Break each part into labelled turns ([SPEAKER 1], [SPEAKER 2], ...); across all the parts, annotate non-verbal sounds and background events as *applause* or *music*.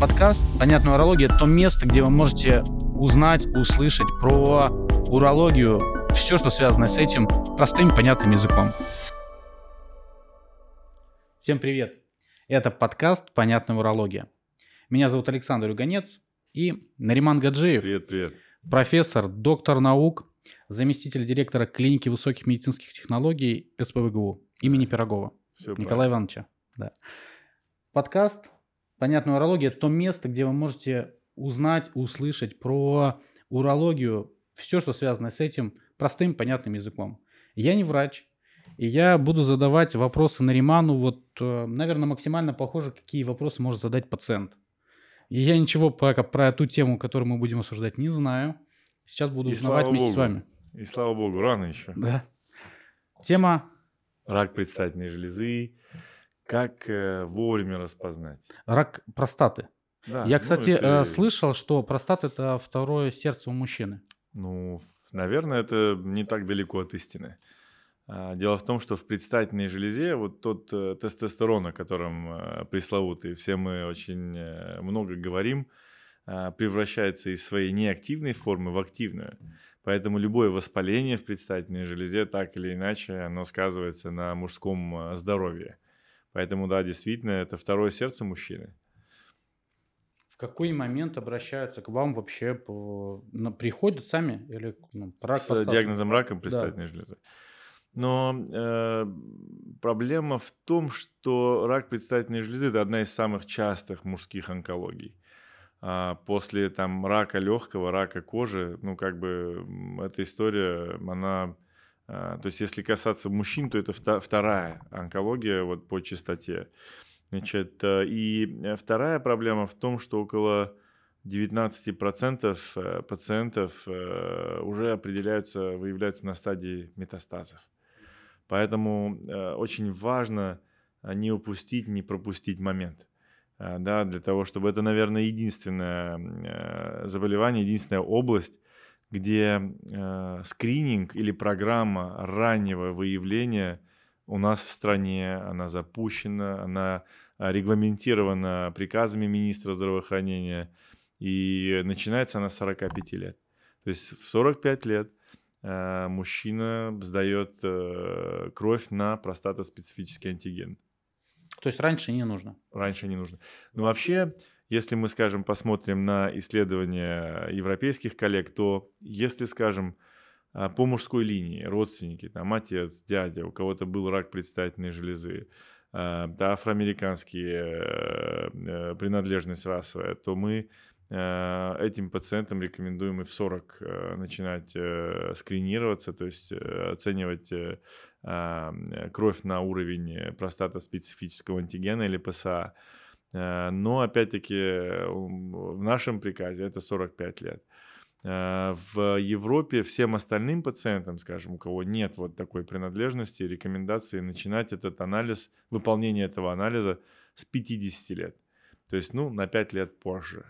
[SPEAKER 1] подкаст «Понятная урология» — это то место, где вы можете узнать, услышать про урологию, все, что связано с этим, простым, понятным языком. Всем привет! Это подкаст «Понятная урология». Меня зовут Александр Юганец и Нариман Гаджиев.
[SPEAKER 2] Привет, привет.
[SPEAKER 1] Профессор, доктор наук, заместитель директора клиники высоких медицинских технологий СПВГУ имени Пирогова. Все Николая правильно. Ивановича. Да. Подкаст Понятная урология – это то место, где вы можете узнать, услышать про урологию, все, что связано с этим, простым, понятным языком. Я не врач, и я буду задавать вопросы Нариману, вот, э, наверное, максимально похоже, какие вопросы может задать пациент. И я ничего пока про ту тему, которую мы будем обсуждать, не знаю. Сейчас буду
[SPEAKER 2] и
[SPEAKER 1] узнавать вместе
[SPEAKER 2] Богу.
[SPEAKER 1] с вами.
[SPEAKER 2] И слава богу, рано еще.
[SPEAKER 1] Да. Тема...
[SPEAKER 2] Рак предстательной железы, как э, вовремя распознать?
[SPEAKER 1] Рак простаты. Да, Я, ну, кстати, если... слышал, что простата это второе сердце у мужчины.
[SPEAKER 2] Ну, наверное, это не так далеко от истины. А, дело в том, что в предстательной железе вот тот э, тестостерон, о котором э, пресловутый, все мы очень э, много говорим, а, превращается из своей неактивной формы в активную. Поэтому любое воспаление в предстательной железе так или иначе оно сказывается на мужском здоровье. Поэтому, да, действительно, это второе сердце мужчины.
[SPEAKER 1] В какой момент обращаются к вам вообще? По... Приходят сами или
[SPEAKER 2] ну, рак С поставлен? диагнозом рака предстательной да. железы. Но э, проблема в том, что рак предстательной железы это одна из самых частых мужских онкологий. А после там рака легкого, рака кожи, ну как бы эта история, она то есть, если касаться мужчин, то это вторая онкология вот по частоте. Значит, э, и э, вторая проблема в том, что около 19% э, пациентов уже определяются, выявляются на стадии метастазов. Поэтому очень важно не упустить, не пропустить момент. Да, для того, чтобы это, наверное, единственное заболевание, единственная область, где э, скрининг или программа раннего выявления у нас в стране, она запущена, она э, регламентирована приказами министра здравоохранения, и начинается она с 45 лет. То есть в 45 лет э, мужчина сдает э, кровь на простатоспецифический антиген.
[SPEAKER 1] То есть раньше не нужно?
[SPEAKER 2] Раньше не нужно. Но вообще если мы, скажем, посмотрим на исследования европейских коллег, то если, скажем, а, по мужской линии родственники, там отец, дядя, у кого-то был рак предстательной железы, а, да, афроамериканские э, э, принадлежность расовая, то мы э, этим пациентам рекомендуем и в 40 начинать скринироваться, то есть оценивать а, кровь на уровень простатоспецифического антигена или ПСА. Э, но, опять-таки, в нашем приказе это 45 лет. Э, в Европе всем остальным пациентам, скажем, у кого нет вот такой принадлежности, рекомендации начинать этот анализ, выполнение этого анализа с 50 лет. То есть, ну, на 5 лет позже.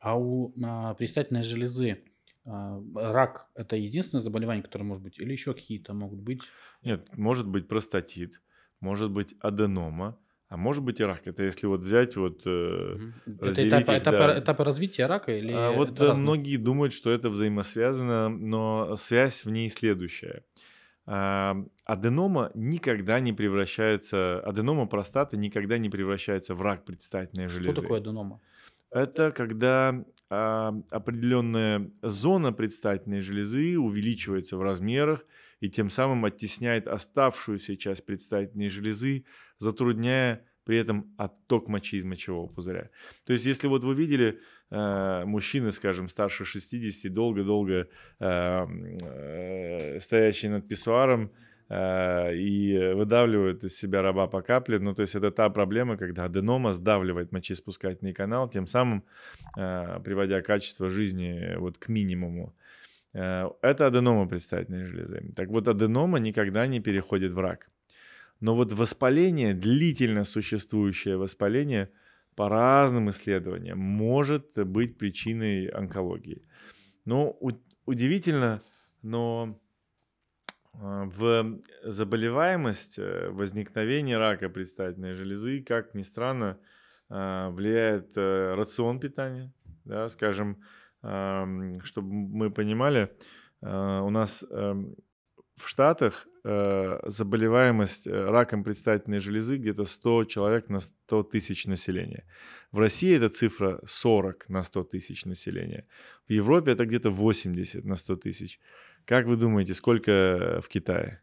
[SPEAKER 1] А у а, предстательной железы а, рак – это единственное заболевание, которое может быть, или еще какие-то могут быть?
[SPEAKER 2] Нет, может быть простатит, может быть аденома, а может быть и рак. Это если вот взять вот... Э,
[SPEAKER 1] это этапы, их, этапы, да. этапы развития рака или...
[SPEAKER 2] А вот э, многие думают, что это взаимосвязано, но связь в ней следующая. А, аденома никогда не превращается... Аденома простаты никогда не превращается в рак предстательной железы.
[SPEAKER 1] Что такое аденома?
[SPEAKER 2] Это когда а, определенная зона предстательной железы увеличивается в размерах и тем самым оттесняет оставшуюся часть предстательной железы, затрудняя при этом отток мочи из мочевого пузыря. То есть, если вот вы видели э, мужчины, скажем, старше 60, долго-долго э, э, стоящие над писсуаром, э, и выдавливают из себя раба по капле. Ну, то есть это та проблема, когда аденома сдавливает мочеиспускательный канал, тем самым э, приводя качество жизни вот к минимуму. Э, это аденома предстательной железы. Так вот, аденома никогда не переходит в рак. Но вот воспаление, длительно существующее воспаление, по разным исследованиям, может быть причиной онкологии. Но удивительно, но а, в заболеваемость, э, возникновение рака предстательной железы, как ни странно, влияет э, рацион питания, да, скажем, чтобы мы понимали, а, у нас эм, в Штатах э, заболеваемость э, раком предстательной железы где-то 100 человек на 100 тысяч населения. В России эта цифра 40 на 100 тысяч населения. В Европе это где-то 80 на 100 тысяч. Как вы думаете, сколько в Китае?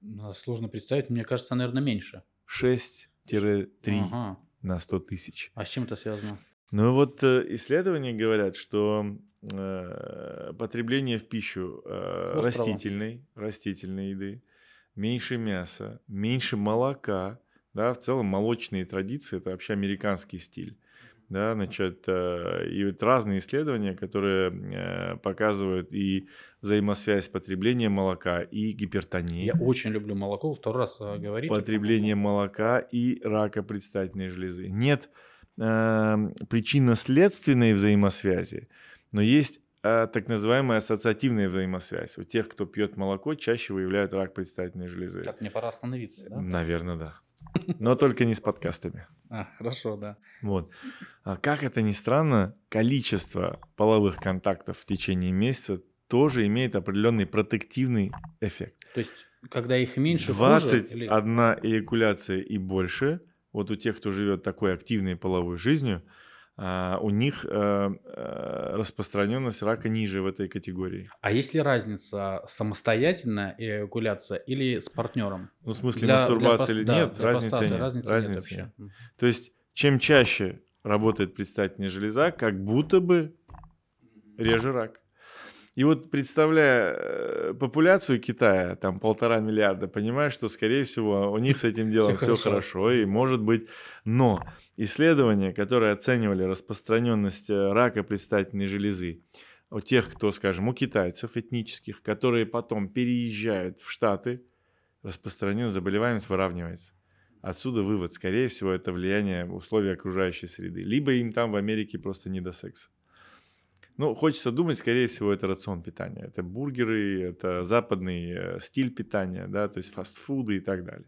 [SPEAKER 1] Ну, сложно представить, мне кажется, наверное, меньше.
[SPEAKER 2] 6-3 ага. на 100 тысяч.
[SPEAKER 1] А с чем это связано?
[SPEAKER 2] Ну вот э, исследования говорят, что э, потребление в пищу э, растительной, растительной еды, меньше мяса, меньше молока, да, в целом молочные традиции это вообще американский стиль. Да, значит, э, и вот разные исследования, которые э, показывают и взаимосвязь потребления молока и гипертонии.
[SPEAKER 1] Я очень люблю молоко, второй раз э, говорите.
[SPEAKER 2] Потребление молока и рака предстательной железы. Нет э, причинно-следственной взаимосвязи, но есть э, так называемая ассоциативная взаимосвязь. У тех, кто пьет молоко, чаще выявляют рак предстательной железы.
[SPEAKER 1] Так, мне пора остановиться, да?
[SPEAKER 2] Наверное, да. Но только не с подкастами.
[SPEAKER 1] А, хорошо, да.
[SPEAKER 2] Вот. А как это ни странно, количество половых контактов в течение месяца тоже имеет определенный протективный эффект.
[SPEAKER 1] То есть, когда их меньше,
[SPEAKER 2] 21 хуже, или... эякуляция и больше, вот у тех, кто живет такой активной половой жизнью, а, у них э, э, распространенность рака ниже в этой категории.
[SPEAKER 1] А есть ли разница самостоятельная эякуляция или с партнером?
[SPEAKER 2] Ну, в смысле для, мастурбация или да, нет, разницы нет. Разницы, разницы нет, нет. То есть, чем чаще работает предстательная железа, как будто бы реже рак. И вот представляя э, популяцию Китая, там полтора миллиарда, понимаешь, что, скорее всего, у них с этим *laughs* делом все, все хорошо, и может быть, но исследования, которые оценивали распространенность э, рака предстательной железы у тех, кто, скажем, у китайцев этнических, которые потом переезжают в Штаты, распространенность заболеваемость выравнивается. Отсюда вывод, скорее всего, это влияние условий окружающей среды. Либо им там в Америке просто не до секса. Ну, хочется думать, скорее всего, это рацион питания. Это бургеры, это западный э, стиль питания, да, то есть фастфуды и так далее.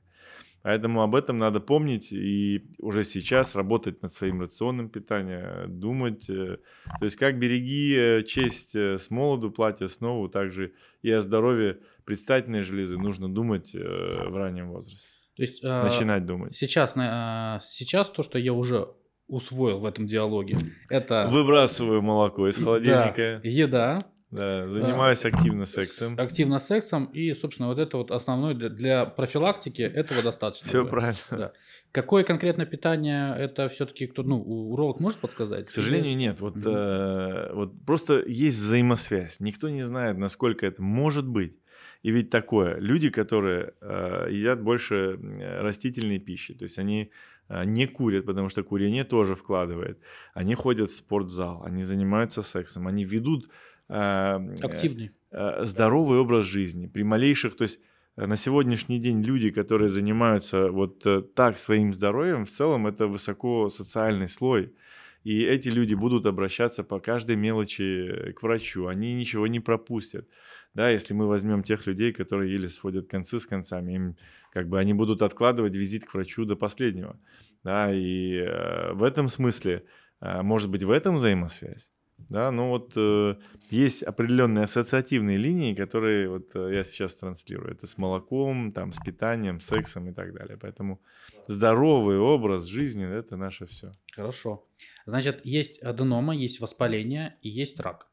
[SPEAKER 2] Поэтому об этом надо помнить и уже сейчас работать над своим рационом питания, думать. Э, то есть как береги э, честь с молоду, платья снова, также и о здоровье предстательной железы нужно думать в раннем возрасте.
[SPEAKER 1] То есть,
[SPEAKER 2] Начинать думать.
[SPEAKER 1] Сейчас, сейчас то, что я уже усвоил в этом диалоге. Это...
[SPEAKER 2] Выбрасываю молоко из холодильника.
[SPEAKER 1] Да, еда.
[SPEAKER 2] Да, занимаюсь да, активно сексом.
[SPEAKER 1] Активно сексом. И, собственно, вот это вот основной для, для профилактики этого достаточно.
[SPEAKER 2] Все правильно.
[SPEAKER 1] Да. Какое конкретное питание это все-таки кто, ну, уролог может подсказать?
[SPEAKER 2] К сожалению, нет. Вот, mm-hmm. э, вот просто есть взаимосвязь. Никто не знает, насколько это может быть. И ведь такое, люди, которые э, едят больше растительной пищи, то есть они не курят, потому что курение тоже вкладывает, они ходят в спортзал, они занимаются сексом, они ведут э,
[SPEAKER 1] активный
[SPEAKER 2] э, здоровый образ жизни. При малейших, то есть э, на сегодняшний день люди, которые занимаются вот так своим здоровьем, в целом это высоко социальный слой. И эти люди будут обращаться по каждой мелочи к врачу, они ничего не пропустят. Да, если мы возьмем тех людей, которые еле сводят концы с концами, им как бы они будут откладывать визит к врачу до последнего. Да, и э, в этом смысле, э, может быть, в этом взаимосвязь. Да, ну вот э, есть определенные ассоциативные линии, которые вот э, я сейчас транслирую. Это с молоком, там, с питанием, сексом и так далее. Поэтому здоровый образ жизни – это наше все.
[SPEAKER 1] Хорошо. Значит, есть аденома, есть воспаление и есть рак.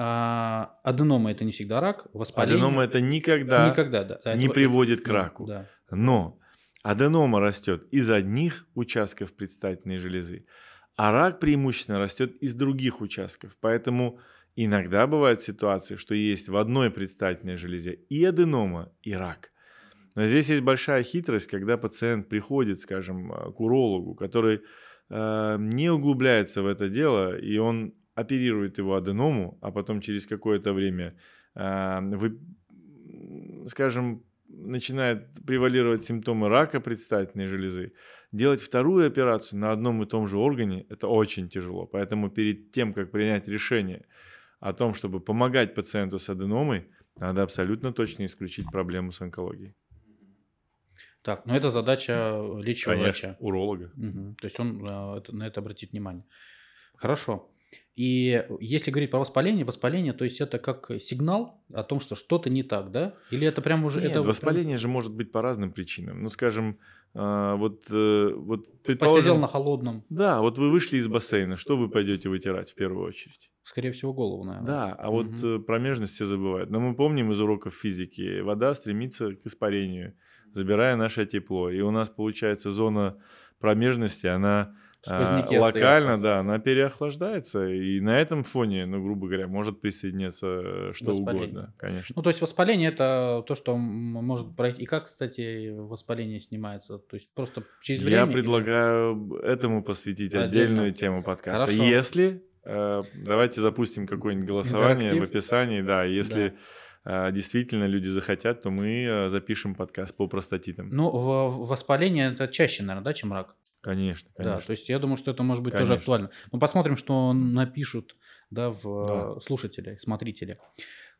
[SPEAKER 1] А. Аденома это не всегда рак,
[SPEAKER 2] воспаление. Аденома это никогда,
[SPEAKER 1] никогда да,
[SPEAKER 2] не
[SPEAKER 1] это,
[SPEAKER 2] приводит к раку. Да. Но аденома растет из одних участков предстательной железы, а рак преимущественно растет из других участков. Поэтому иногда бывают ситуации, что есть в одной предстательной железе и аденома, и рак. Но здесь есть большая хитрость, когда пациент приходит, скажем, к урологу, который э, не углубляется в это дело, и он оперирует его аденому, а потом через какое-то время, э, вы, скажем, начинает превалировать симптомы рака предстательной железы, делать вторую операцию на одном и том же органе – это очень тяжело. Поэтому перед тем, как принять решение о том, чтобы помогать пациенту с аденомой, надо абсолютно точно исключить проблему с онкологией.
[SPEAKER 1] Так, но это задача лечащего
[SPEAKER 2] Конечно,
[SPEAKER 1] врача.
[SPEAKER 2] уролога.
[SPEAKER 1] Мгм. То есть он э, на это обратит внимание. Хорошо. И если говорить про воспаление, воспаление, то есть это как сигнал о том, что что-то не так, да? Или это прям уже...
[SPEAKER 2] Нет,
[SPEAKER 1] это вот прям
[SPEAKER 2] воспаление же может быть по разным причинам. Ну, скажем, а, вот, э, вот
[SPEAKER 1] Посидел на холодном,
[SPEAKER 2] Да, вот вы вышли из бассейна, что вы пойдете вытирать в первую очередь?
[SPEAKER 1] скорее всего, голову, наверное.
[SPEAKER 2] Да, а вот
[SPEAKER 1] Мгм.
[SPEAKER 2] э, промежность все забывают. Но мы помним из уроков физики, вода стремится к испарению, забирая наше тепло. И у нас получается зона промежности, она а,
[SPEAKER 1] Сквозняки
[SPEAKER 2] локально,
[SPEAKER 1] остаются.
[SPEAKER 2] да, она переохлаждается. И на этом фоне, ну, грубо говоря, может присоединяться э, что
[SPEAKER 1] Воспаление.
[SPEAKER 2] угодно, конечно.
[SPEAKER 1] Ну, то есть воспаление это то, что может пройти. И как, кстати, воспаление снимается? То есть просто через время?
[SPEAKER 2] Я
[SPEAKER 1] или-
[SPEAKER 2] предлагаю этому посвятить
[SPEAKER 1] Отдельно.
[SPEAKER 2] отдельную тему подкаста.
[SPEAKER 1] Хорошо.
[SPEAKER 2] Если э, давайте запустим какое-нибудь голосование
[SPEAKER 1] Интерактив.
[SPEAKER 2] в описании, да, если э, действительно люди захотят, то мы э, запишем подкаст по простатитам.
[SPEAKER 1] Ну, воспаление это чаще, наверное, да, чем рак?
[SPEAKER 2] Конечно,
[SPEAKER 1] Да,
[SPEAKER 2] конечно.
[SPEAKER 1] то есть я думаю, что это может быть тоже
[SPEAKER 2] Конечно.
[SPEAKER 1] актуально. Ну, посмотрим, что напишут, да, в
[SPEAKER 2] Да.
[SPEAKER 1] э, слушатели, смотрители.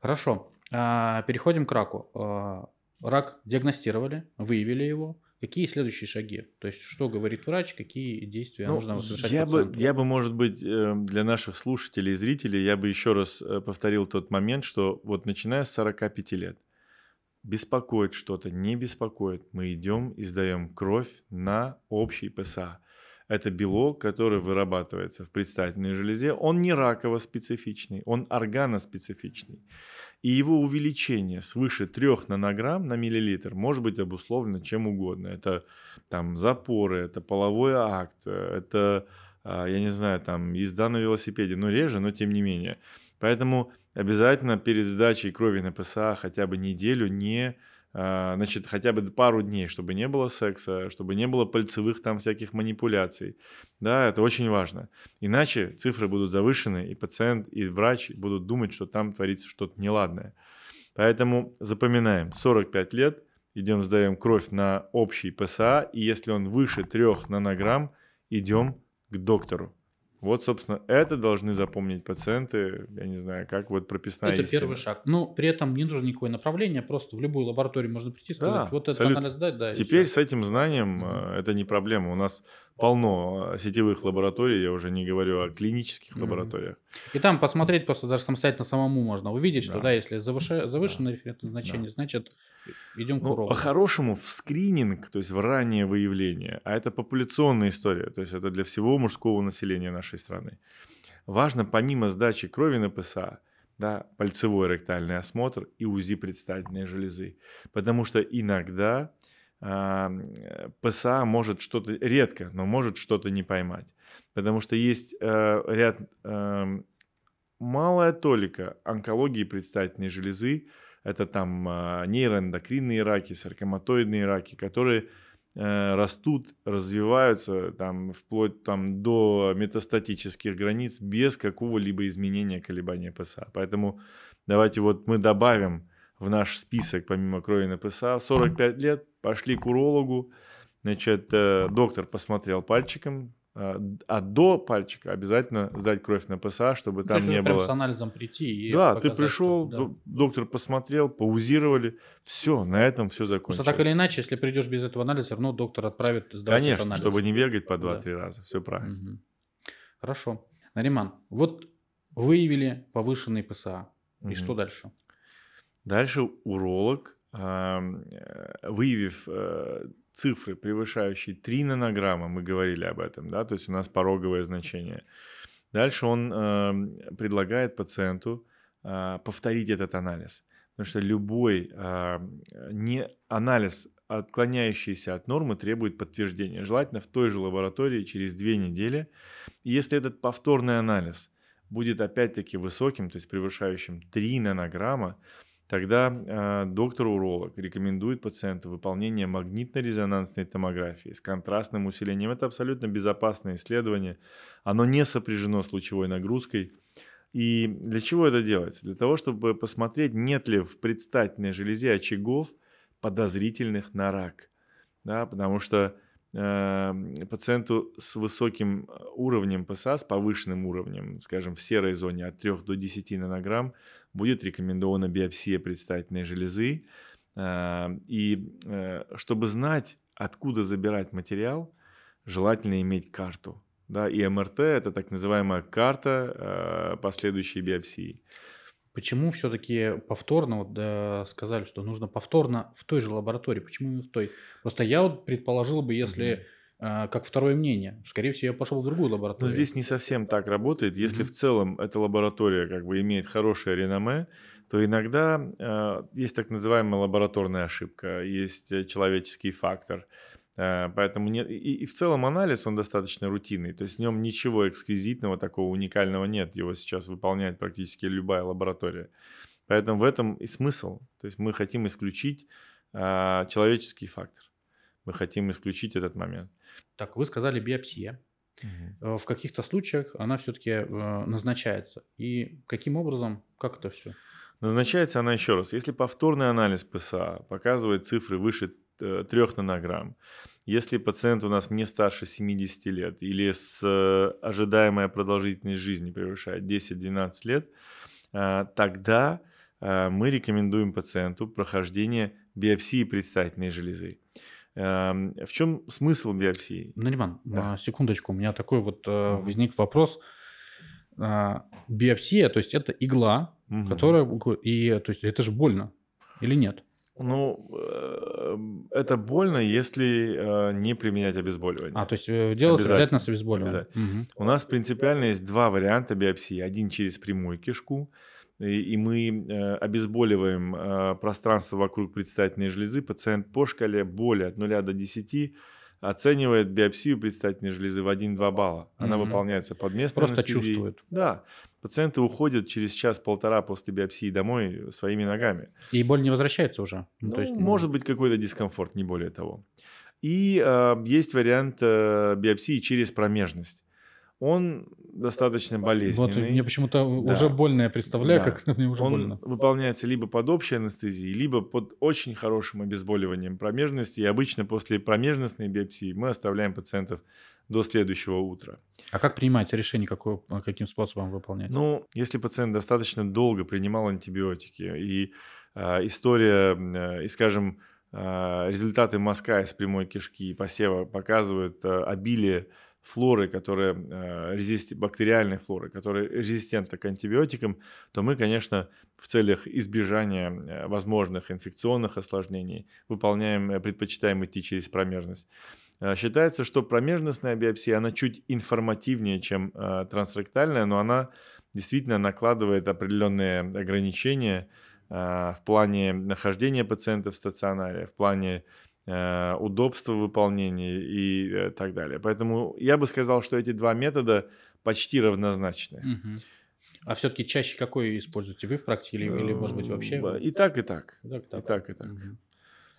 [SPEAKER 1] Хорошо. А, переходим к раку. А, рак диагностировали, выявили его. Какие следующие шаги? То есть, что говорит врач, какие действия
[SPEAKER 2] Ну,
[SPEAKER 1] нужно совершать
[SPEAKER 2] я бы, я бы, может быть, э, для наших слушателей и зрителей, я бы еще раз э, повторил тот момент, что вот начиная с 45 лет, беспокоит что-то, не беспокоит, мы идем и сдаем кровь на общий ПСА. Это белок, который вырабатывается в предстательной железе. Он не раково-специфичный, он органоспецифичный. И его увеличение свыше 3 нанограмм на миллилитр может быть обусловлено чем угодно. Это там запоры, это половой акт, это, а, я не знаю, там езда на велосипеде, но реже, но тем не менее. Поэтому обязательно перед сдачей крови на ПСА хотя бы неделю не а, значит, хотя бы пару дней, чтобы не было секса, чтобы не было пальцевых там всяких манипуляций. Да, это очень важно. Иначе цифры будут завышены, и пациент, и врач будут думать, что там творится что-то неладное. Поэтому запоминаем, 45 лет, идем сдаем кровь на общий ПСА, и если он выше 3 нанограмм, идем к доктору. Вот, собственно, это должны запомнить пациенты, я не знаю, как вот прописная
[SPEAKER 1] Это
[SPEAKER 2] истина.
[SPEAKER 1] первый шаг. Ну, при этом не нужно никакое направление, просто в любую лабораторию можно прийти и сказать,
[SPEAKER 2] Да,
[SPEAKER 1] вот этот
[SPEAKER 2] абсолютно.
[SPEAKER 1] анализ дать, да.
[SPEAKER 2] Теперь с этим знанием э, это не проблема. У нас полно э, сетевых лабораторий, я уже не говорю о клинических
[SPEAKER 1] Мгм.
[SPEAKER 2] лабораториях.
[SPEAKER 1] И там посмотреть просто даже самостоятельно самому можно увидеть, что
[SPEAKER 2] Да.
[SPEAKER 1] да, если завыше- завышенное референтное значение, значит идем к
[SPEAKER 2] Ну,
[SPEAKER 1] урологу.
[SPEAKER 2] по-хорошему в скрининг, то есть в раннее выявление, а это популяционная история, то есть это для всего мужского населения нашей страны. Важно помимо сдачи крови на ПСА, да, пальцевой ректальный осмотр и УЗИ предстательной железы. Потому что иногда а, ПСА может что-то, редко, но может что-то не поймать. Потому что есть э, ряд, малая толика онкологии предстательной железы, это там а, нейроэндокринные раки, саркоматоидные раки, которые э, растут, развиваются там вплоть там до метастатических границ без какого-либо изменения колебания ПСА. Поэтому давайте вот мы добавим в наш список, помимо крови на ПСА, 45 лет, пошли к урологу, значит, э, доктор посмотрел пальчиком, а а до пальчика обязательно сдать кровь на ПСА, чтобы
[SPEAKER 1] То
[SPEAKER 2] там
[SPEAKER 1] есть
[SPEAKER 2] не было...
[SPEAKER 1] с анализом прийти и
[SPEAKER 2] Да, ты
[SPEAKER 1] показать,
[SPEAKER 2] пришел,
[SPEAKER 1] что- да.
[SPEAKER 2] доктор посмотрел, паузировали, все, на этом все закончилось.
[SPEAKER 1] что так или иначе, если придешь без этого анализа, все равно доктор отправит сдавать
[SPEAKER 2] Конечно,
[SPEAKER 1] анализ.
[SPEAKER 2] чтобы не бегать по
[SPEAKER 1] Да.
[SPEAKER 2] 2-3 раза, все правильно.
[SPEAKER 1] Мгм. Хорошо. Нариман, вот выявили повышенный ПСА. И
[SPEAKER 2] Мгм.
[SPEAKER 1] что дальше?
[SPEAKER 2] Дальше уролог, э, выявив э, цифры, превышающие 3 нанограмма, мы говорили об этом, да, то есть у нас пороговое значение. Дальше он предлагает пациенту а, повторить этот анализ. Потому что любой а, не, анализ, отклоняющийся от нормы, требует подтверждения. Желательно в той же лаборатории через две недели. И если этот повторный анализ будет опять-таки высоким, то есть превышающим 3 нанограмма, тогда э, доктор-уролог рекомендует пациенту выполнение магнитно-резонансной томографии с контрастным усилением. Это абсолютно безопасное исследование. Оно не сопряжено с лучевой нагрузкой. И для чего это делается? Для того, чтобы посмотреть, нет ли в предстательной железе очагов, подозрительных на рак. Да, потому что пациенту с высоким э, уровнем ПСА, с повышенным уровнем, скажем, в серой зоне от 3 до 10 нанограмм, будет рекомендована биопсия предстательной железы. А, и э, чтобы знать, откуда забирать материал, желательно иметь карту. Да, и МРТ – это так называемая карта э, последующей биопсии.
[SPEAKER 1] Почему все-таки повторно вот, да, сказали, что нужно повторно в той же лаборатории? Почему именно в той? Просто я вот предположил бы, если mm-hmm. как второе мнение, скорее всего, я пошел в другую лабораторию.
[SPEAKER 2] Но здесь не совсем так работает. Если mm-hmm. в целом эта лаборатория как бы имеет хорошее реноме, то иногда э, есть так называемая лабораторная ошибка, есть э, человеческий фактор. Э, поэтому нет, и, и в целом анализ, он достаточно рутинный, то есть в нем ничего эксклюзивного, такого уникального нет, его сейчас выполняет практически любая лаборатория. Поэтому в этом и смысл, то есть мы хотим исключить э, человеческий фактор, мы хотим исключить этот момент.
[SPEAKER 1] Так, вы сказали биопсия. Угу. В каких-то случаях она все-таки э, назначается. И каким образом, как это все?
[SPEAKER 2] Назначается она еще раз. Если повторный анализ ПСА показывает цифры выше 3 э, нанограмм, если пациент у нас не старше 70 лет или с э, ожидаемая продолжительность жизни превышает 10-12 лет, э, тогда мы рекомендуем пациенту прохождение биопсии предстательной железы. Эм, в чем смысл биопсии?
[SPEAKER 1] Нариман, да. секундочку, у меня такой вот возник вопрос. Биопсия, то есть это игла, угу. которая и то есть это же больно или нет?
[SPEAKER 2] Ну, э, это больно, если э, не применять обезболивание.
[SPEAKER 1] А, то есть э, делать обязательно, обязательно с обезболиванием.
[SPEAKER 2] Угу. У нас принципиально есть два варианта биопсии. Один через прямую кишку, и, мы обезболиваем пространство вокруг предстательной железы. Пациент по шкале боли от 0 до 10 оценивает биопсию предстательной железы в 1-2 балла. Она mm выполняется под местной
[SPEAKER 1] Просто анестезией. чувствует.
[SPEAKER 2] Да. Пациенты уходят через час-полтора после биопсии домой своими ногами.
[SPEAKER 1] И боль не возвращается уже?
[SPEAKER 2] Ну, То есть... Может быть какой-то дискомфорт, не более того. И э, есть вариант э, биопсии через промежность он достаточно болезненный.
[SPEAKER 1] Вот мне почему-то да. уже больно я представляю, да. как мне уже
[SPEAKER 2] он
[SPEAKER 1] больно.
[SPEAKER 2] выполняется либо под общей анестезией, либо под очень хорошим обезболиванием промежности. И обычно после промежностной биопсии мы оставляем пациентов до следующего утра.
[SPEAKER 1] А как принимаете решение, какой, каким способом выполнять?
[SPEAKER 2] Ну, если пациент достаточно долго принимал антибиотики, и э, история, э, и, скажем, э, результаты мазка из прямой кишки и посева показывают э, обилие флоры, которая э, резист... бактериальной флоры, которая резистентна к антибиотикам, то мы, конечно, в целях избежания э, возможных инфекционных осложнений выполняем, э, предпочитаем идти через промежность. Считается, что промежностная биопсия, она чуть информативнее, чем трансректальная, но она действительно накладывает определенные ограничения в плане нахождения пациента в стационаре, в плане Э, удобство выполнения и э, так далее. Поэтому я бы сказал, что эти два метода почти равнозначны.
[SPEAKER 1] Угу. А все-таки чаще какой используете вы в практике или, или может быть вообще?
[SPEAKER 2] И так, и так. И так, и так. И так, и так.
[SPEAKER 1] Угу.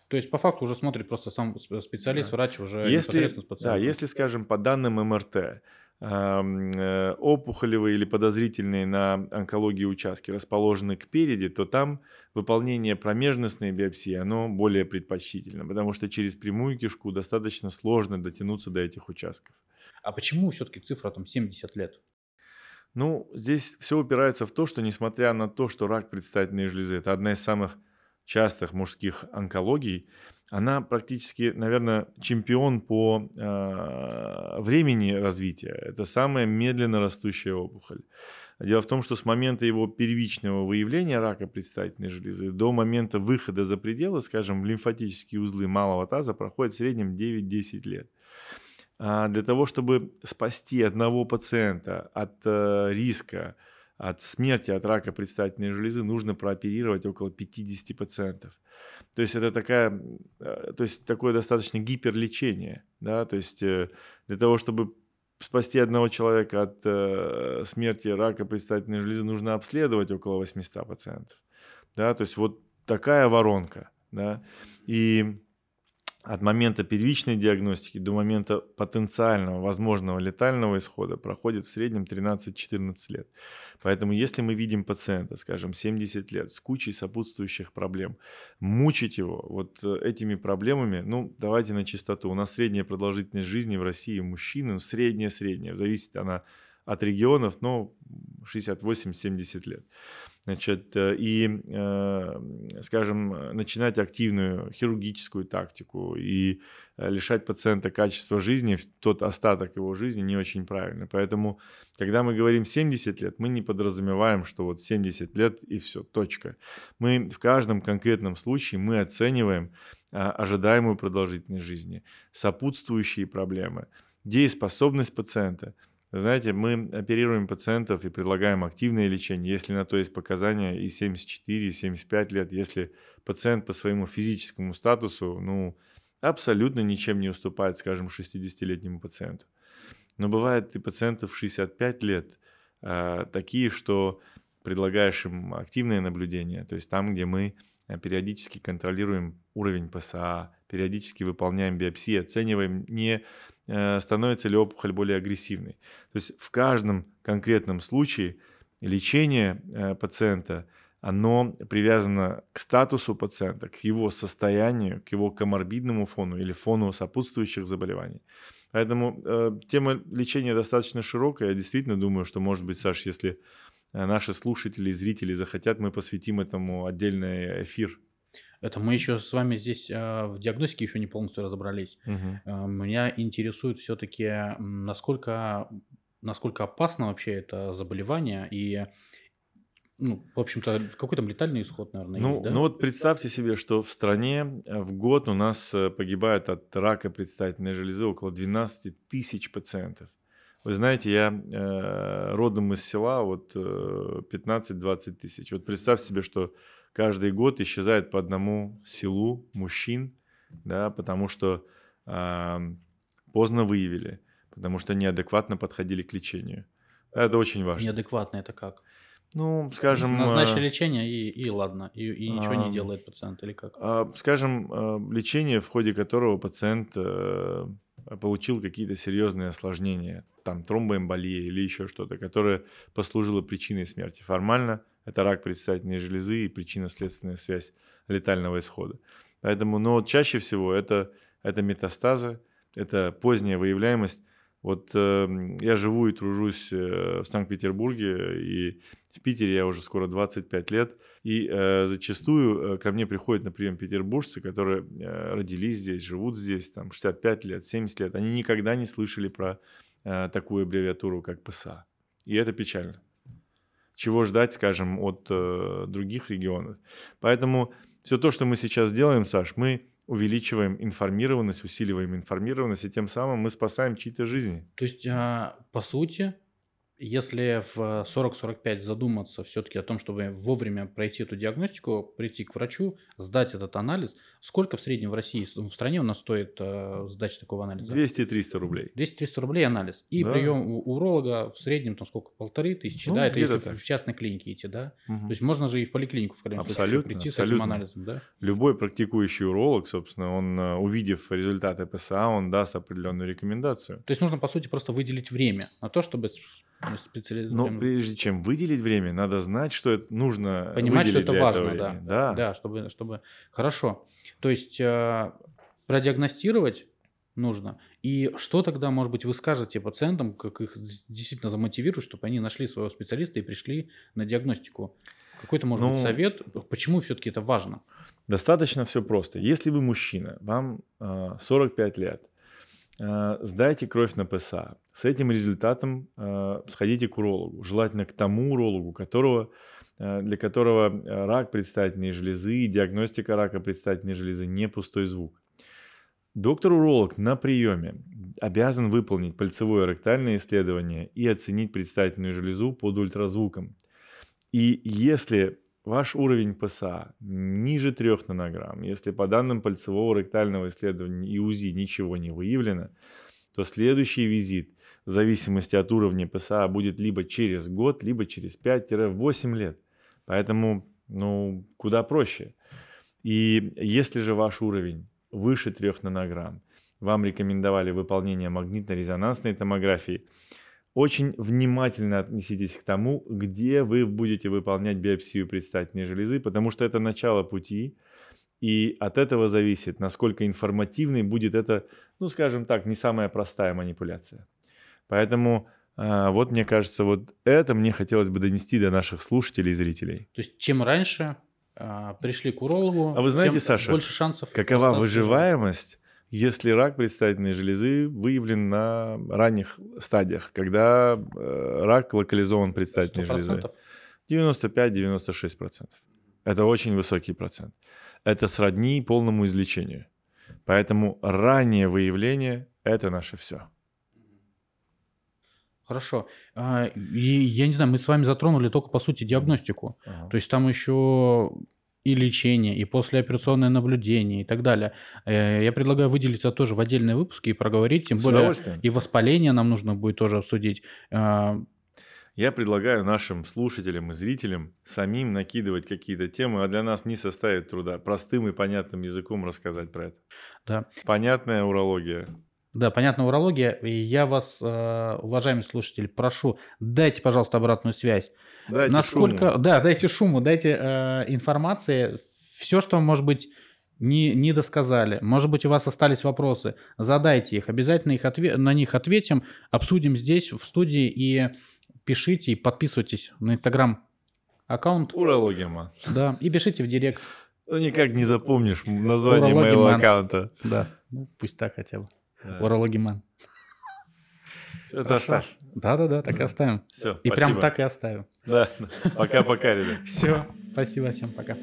[SPEAKER 1] То есть по факту уже смотрит просто сам специалист, да. врач уже
[SPEAKER 2] если. Да, если, скажем, по данным МРТ, Э, опухолевые или подозрительные на онкологию участки расположены кпереди, то там выполнение промежностной биопсии, оно более предпочтительно, потому что через прямую кишку достаточно сложно дотянуться до этих участков.
[SPEAKER 1] А почему все-таки цифра там 70 лет?
[SPEAKER 2] Ну, здесь все упирается в то, что несмотря на то, что рак предстательной железы – это одна из самых частых мужских онкологий, она практически, наверное, чемпион по э, времени развития. Это самая медленно растущая опухоль. Дело в том, что с момента его первичного выявления рака предстательной железы до момента выхода за пределы, скажем, в лимфатические узлы малого таза проходит в среднем 9-10 лет. А для того, чтобы спасти одного пациента от э, риска от смерти от рака предстательной железы нужно прооперировать около 50 пациентов. То есть это такая, э, то есть такое достаточно гиперлечение, да, то есть э, для того, чтобы спасти одного человека от э, смерти рака предстательной железы, нужно обследовать около 800 пациентов, да, то есть вот такая воронка, да, и от момента первичной диагностики до момента потенциального, возможного летального исхода проходит в среднем 13-14 лет. Поэтому если мы видим пациента, скажем, 70 лет с кучей сопутствующих проблем, мучить его вот э, этими проблемами, ну, давайте на чистоту. У нас средняя продолжительность жизни в России мужчины, ну, средняя-средняя, зависит она от регионов, ну, 68-70 лет. Значит, э, и, э, скажем, начинать активную хирургическую тактику и э, лишать пациента качества жизни, в тот остаток его жизни не очень правильно. Поэтому, когда мы говорим 70 лет, мы не подразумеваем, что вот 70 лет и все, точка. Мы в каждом конкретном случае мы оцениваем ожидаемую продолжительность жизни, сопутствующие проблемы, дееспособность пациента – знаете, мы оперируем пациентов и предлагаем активное лечение, если на то есть показания и 74, и 75 лет, если пациент по своему физическому статусу, ну, абсолютно ничем не уступает, скажем, 60-летнему пациенту. Но бывают и пациенты в 65 лет, э, такие, что предлагаешь им активное наблюдение, то есть там, где мы э, периодически контролируем уровень ПСА, периодически выполняем биопсии, оцениваем не становится ли опухоль более агрессивной. То есть в каждом конкретном случае лечение э, пациента, оно привязано к статусу пациента, к его состоянию, к его коморбидному фону или фону сопутствующих заболеваний. Поэтому э, тема лечения достаточно широкая. Я действительно думаю, что, может быть, Саш, если э, наши слушатели и зрители захотят, мы посвятим этому отдельный эфир.
[SPEAKER 1] Это мы еще с вами здесь э, в диагностике еще не полностью разобрались. Угу. Э, меня интересует все-таки, насколько, насколько опасно вообще это заболевание и ну, в общем-то, какой там летальный исход, наверное,
[SPEAKER 2] ну,
[SPEAKER 1] есть, да?
[SPEAKER 2] Ну вот представьте себе, что в стране э, в год у нас э, погибает от рака предстательной железы около 12 тысяч пациентов. Вы знаете, я э, родом из села, вот э, 15-20 тысяч. Вот представьте себе, что каждый год исчезает по одному селу мужчин, да, потому что э, поздно выявили, потому что неадекватно подходили к лечению. Это очень важно.
[SPEAKER 1] Неадекватно это как?
[SPEAKER 2] Ну, скажем...
[SPEAKER 1] Назначили лечение и, и ладно, и, и ничего а, не делает пациент или как?
[SPEAKER 2] А, скажем, а, лечение, в ходе которого пациент а, получил какие-то серьезные осложнения, там тромбоэмболия или еще что-то, которое послужило причиной смерти. Формально это рак предстательной железы и причинно-следственная связь летального исхода. Поэтому, но чаще всего это, это метастазы, это поздняя выявляемость. Вот э, я живу и тружусь э, в Санкт-Петербурге, и в Питере я уже скоро 25 лет, и э, зачастую э, ко мне приходят на прием петербуржцы, которые э, родились здесь, живут здесь, там 65 лет, 70 лет, они никогда не слышали про э, такую аббревиатуру, как ПСА. И это печально чего ждать, скажем, от э, других регионов. Поэтому все то, что мы сейчас делаем, Саш, мы увеличиваем информированность, усиливаем информированность, и тем самым мы спасаем чьи-то жизни.
[SPEAKER 1] То есть, а, по сути, если в 40-45 задуматься все-таки о том, чтобы вовремя пройти эту диагностику, прийти к врачу, сдать этот анализ, сколько в среднем в России, в стране у нас стоит э, сдача такого анализа?
[SPEAKER 2] 200-300 рублей.
[SPEAKER 1] 200-300 рублей анализ. И да. прием у уролога в среднем там сколько, полторы тысячи, ну, да? Это если в частной клинике идти, да? Угу. То есть можно же и в поликлинику в
[SPEAKER 2] абсолютно,
[SPEAKER 1] прийти
[SPEAKER 2] абсолютно.
[SPEAKER 1] с этим анализом, да?
[SPEAKER 2] Любой практикующий уролог, собственно, он, э, увидев результаты ПСА, он даст определенную рекомендацию.
[SPEAKER 1] То есть нужно, по сути, просто выделить время на то, чтобы
[SPEAKER 2] специалист. Но прежде чем выделить время, надо знать, что это нужно.
[SPEAKER 1] Понимать, что это важно,
[SPEAKER 2] да.
[SPEAKER 1] да. Да, чтобы, чтобы. Хорошо. То есть э, продиагностировать нужно. И что тогда, может быть, вы скажете пациентам, как их действительно замотивируют, чтобы они нашли своего специалиста и пришли на диагностику? Какой-то, может ну, быть, совет, почему все-таки это важно?
[SPEAKER 2] Достаточно все просто. Если вы мужчина, вам э, 45 лет, сдайте кровь на ПСА. С этим результатом э, сходите к урологу. Желательно к тому урологу, которого, э, для которого рак предстательной железы и диагностика рака предстательной железы не пустой звук. Доктор-уролог на приеме обязан выполнить пальцевое ректальное исследование и оценить предстательную железу под ультразвуком. И если ваш уровень ПСА ниже 3 нанограмм, если по данным пальцевого ректального исследования и УЗИ ничего не выявлено, то следующий визит в зависимости от уровня ПСА будет либо через год, либо через 5-8 лет. Поэтому, ну, куда проще. И если же ваш уровень выше 3 нанограмм, вам рекомендовали выполнение магнитно-резонансной томографии – очень внимательно отнеситесь к тому, где вы будете выполнять биопсию предстательной железы, потому что это начало пути, и от этого зависит, насколько информативной будет эта, ну скажем так, не самая простая манипуляция. Поэтому А, вот мне кажется, вот это мне хотелось бы донести до наших слушателей и зрителей.
[SPEAKER 1] То есть чем раньше а, пришли к урологу,
[SPEAKER 2] а вы знаете,
[SPEAKER 1] тем
[SPEAKER 2] Саша,
[SPEAKER 1] больше шансов.
[SPEAKER 2] Какова выживаемость, если рак предстательной железы выявлен на ранних стадиях, когда э, рак локализован предстательной 100%? железой? 95-96%. Это очень высокий процент. Это сродни полному излечению. Поэтому раннее выявление – это наше все.
[SPEAKER 1] Хорошо. А, и я не знаю, мы с вами затронули только по сути диагностику. Ага. То есть там еще и лечение, и послеоперационное наблюдение и так далее. Э, я предлагаю выделить это тоже в отдельные выпуски и проговорить, тем с более и воспаление нам нужно будет тоже обсудить. А,
[SPEAKER 2] я предлагаю нашим слушателям и зрителям самим накидывать какие-то темы, а для нас не составит труда простым и понятным языком рассказать про это.
[SPEAKER 1] Да.
[SPEAKER 2] Понятная урология.
[SPEAKER 1] Да, понятно, урология. И я вас, э, уважаемые слушатели, прошу, дайте, пожалуйста, обратную связь.
[SPEAKER 2] Дайте Насколько...
[SPEAKER 1] шуму. Да, дайте шуму, дайте э, информации. Все, что, может быть, не, не досказали. Может быть, у вас остались вопросы. Задайте их. Обязательно их отве... на них ответим. Обсудим здесь, в студии. И пишите, и подписывайтесь на Инстаграм аккаунт.
[SPEAKER 2] Урология,
[SPEAKER 1] Да, и пишите в директ.
[SPEAKER 2] Ну, никак не запомнишь название моего аккаунта.
[SPEAKER 1] Да, ну, пусть так хотя бы. Да. Урологиман.
[SPEAKER 2] Все, это оставь.
[SPEAKER 1] Да-да-да, так и оставим.
[SPEAKER 2] Все,
[SPEAKER 1] И прям так и оставим.
[SPEAKER 2] Да, пока-пока, ребят.
[SPEAKER 1] Все, спасибо всем, пока.